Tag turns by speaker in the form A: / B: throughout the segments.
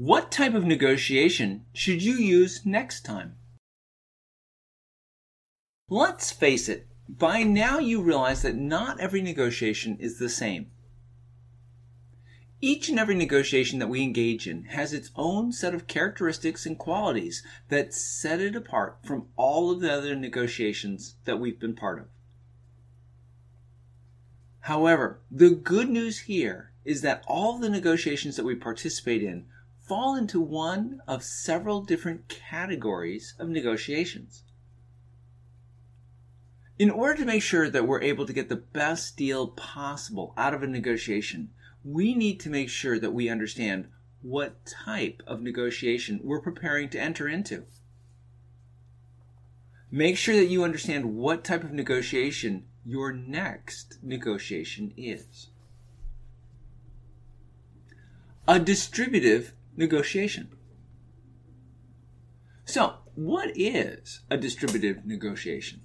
A: What type of negotiation should you use next time? Let's face it, by now you realize that not every negotiation is the same. Each and every negotiation that we engage in has its own set of characteristics and qualities that set it apart from all of the other negotiations that we've been part of. However, the good news here is that all the negotiations that we participate in fall into one of several different categories of negotiations. In order to make sure that we're able to get the best deal possible out of a negotiation, we need to make sure that we understand what type of negotiation we're preparing to enter into. Make sure that you understand what type of negotiation your next negotiation is. A distributive negotiation. So, what is a distributive negotiation?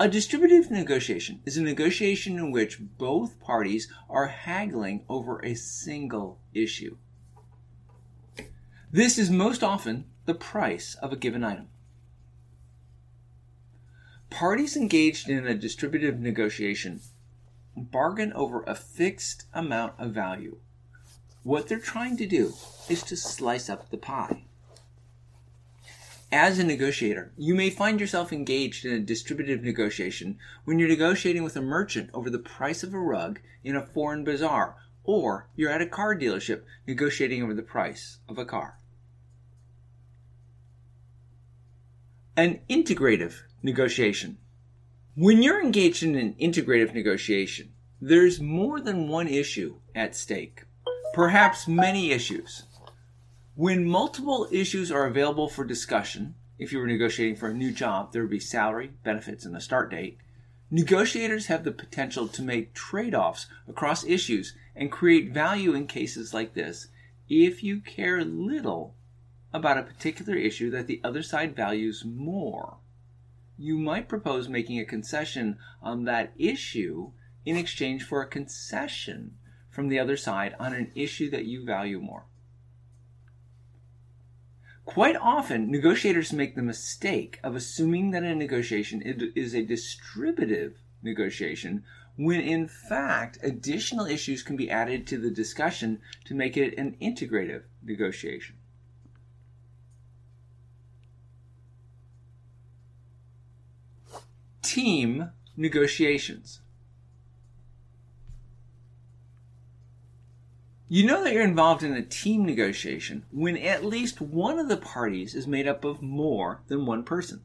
A: A distributive negotiation is a negotiation in which both parties are haggling over a single issue. This is most often the price of a given item. Parties engaged in a distributive negotiation bargain over a fixed amount of value. What they're trying to do is to slice up the pie. As a negotiator, you may find yourself engaged in a distributive negotiation when you're negotiating with a merchant over the price of a rug in a foreign bazaar, or you're at a car dealership negotiating over the price of a car. An integrative negotiation. When you're engaged in an integrative negotiation, there's more than one issue at stake, perhaps many issues. When multiple issues are available for discussion, if you were negotiating for a new job, there would be salary, benefits, and a start date. Negotiators have the potential to make trade offs across issues and create value in cases like this if you care little about a particular issue that the other side values more. You might propose making a concession on that issue in exchange for a concession from the other side on an issue that you value more. Quite often, negotiators make the mistake of assuming that a negotiation is a distributive negotiation when in fact additional issues can be added to the discussion to make it an integrative negotiation. Team negotiations. You know that you're involved in a team negotiation when at least one of the parties is made up of more than one person.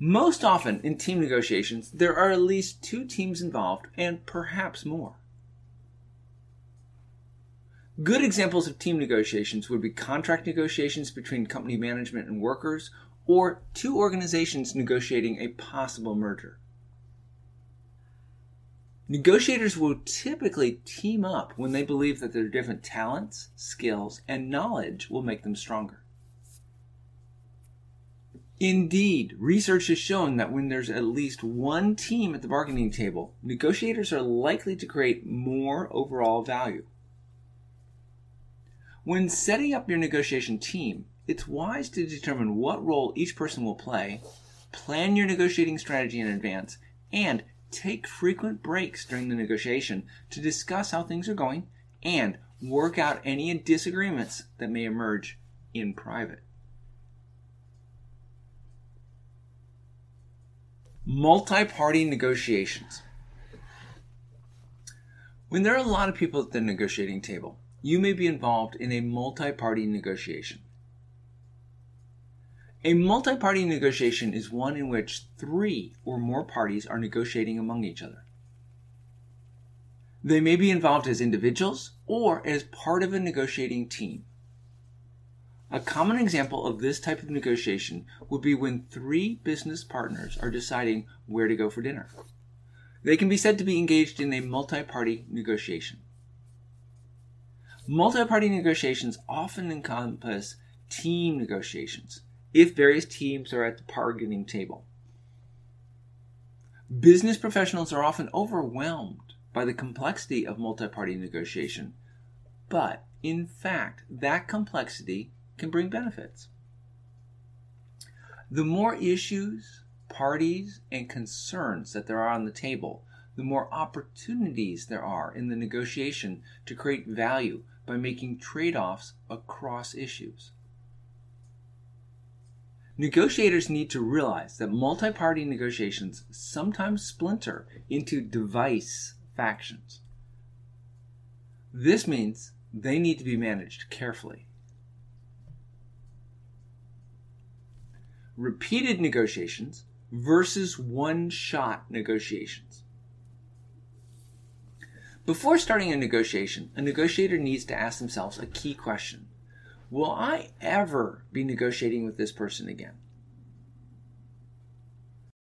A: Most often in team negotiations, there are at least two teams involved and perhaps more. Good examples of team negotiations would be contract negotiations between company management and workers, or two organizations negotiating a possible merger. Negotiators will typically team up when they believe that their different talents, skills, and knowledge will make them stronger. Indeed, research has shown that when there's at least one team at the bargaining table, negotiators are likely to create more overall value. When setting up your negotiation team, it's wise to determine what role each person will play, plan your negotiating strategy in advance, and take frequent breaks during the negotiation to discuss how things are going and work out any disagreements that may emerge in private. Multi party negotiations. When there are a lot of people at the negotiating table, you may be involved in a multi party negotiation. A multi party negotiation is one in which three or more parties are negotiating among each other. They may be involved as individuals or as part of a negotiating team. A common example of this type of negotiation would be when three business partners are deciding where to go for dinner. They can be said to be engaged in a multi party negotiation. Multi party negotiations often encompass team negotiations if various teams are at the bargaining table. Business professionals are often overwhelmed by the complexity of multi party negotiation, but in fact, that complexity can bring benefits. The more issues, parties, and concerns that there are on the table, the more opportunities there are in the negotiation to create value by making trade offs across issues. Negotiators need to realize that multi party negotiations sometimes splinter into device factions. This means they need to be managed carefully. Repeated negotiations versus one shot negotiations. Before starting a negotiation, a negotiator needs to ask themselves a key question Will I ever be negotiating with this person again?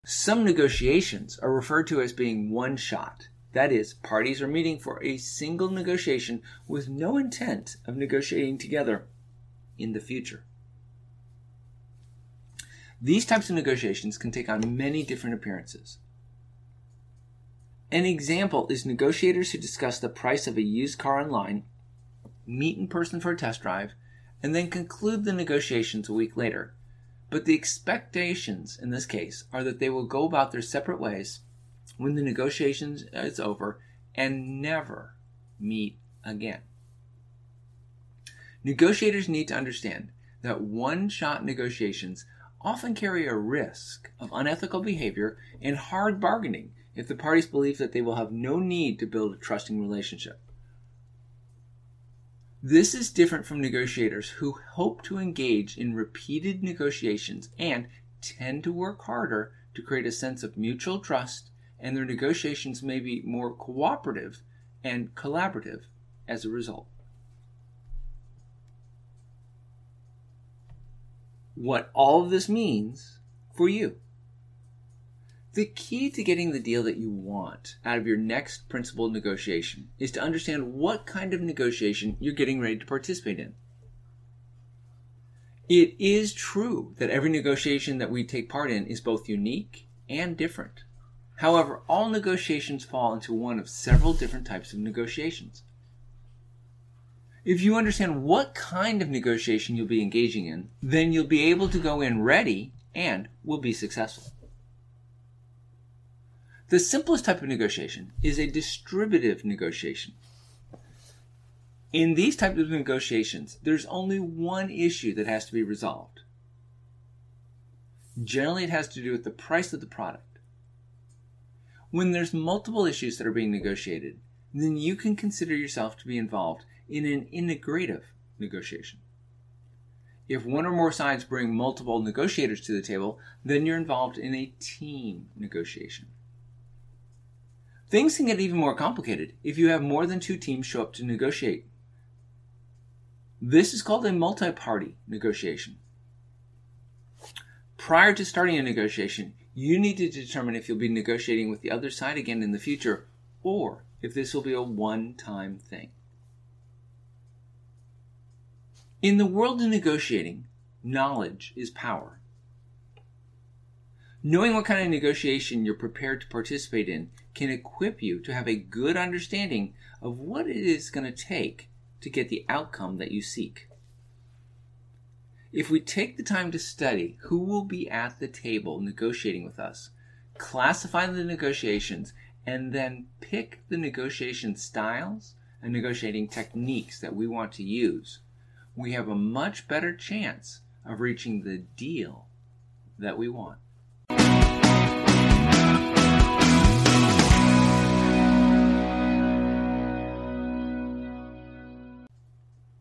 A: Some negotiations are referred to as being one shot. That is, parties are meeting for a single negotiation with no intent of negotiating together in the future. These types of negotiations can take on many different appearances. An example is negotiators who discuss the price of a used car online, meet in person for a test drive, and then conclude the negotiations a week later. But the expectations in this case are that they will go about their separate ways when the negotiations is over and never meet again. Negotiators need to understand that one shot negotiations often carry a risk of unethical behavior and hard bargaining if the parties believe that they will have no need to build a trusting relationship. This is different from negotiators who hope to engage in repeated negotiations and tend to work harder to create a sense of mutual trust, and their negotiations may be more cooperative and collaborative as a result. What all of this means for you. The key to getting the deal that you want out of your next principal negotiation is to understand what kind of negotiation you're getting ready to participate in. It is true that every negotiation that we take part in is both unique and different. However, all negotiations fall into one of several different types of negotiations. If you understand what kind of negotiation you'll be engaging in, then you'll be able to go in ready and will be successful. The simplest type of negotiation is a distributive negotiation. In these types of negotiations, there's only one issue that has to be resolved. Generally, it has to do with the price of the product. When there's multiple issues that are being negotiated, then you can consider yourself to be involved in an integrative negotiation. If one or more sides bring multiple negotiators to the table, then you're involved in a team negotiation. Things can get even more complicated if you have more than two teams show up to negotiate. This is called a multi party negotiation. Prior to starting a negotiation, you need to determine if you'll be negotiating with the other side again in the future or if this will be a one time thing. In the world of negotiating, knowledge is power. Knowing what kind of negotiation you're prepared to participate in can equip you to have a good understanding of what it is going to take to get the outcome that you seek. If we take the time to study who will be at the table negotiating with us, classify the negotiations, and then pick the negotiation styles and negotiating techniques that we want to use, we have a much better chance of reaching the deal that we want.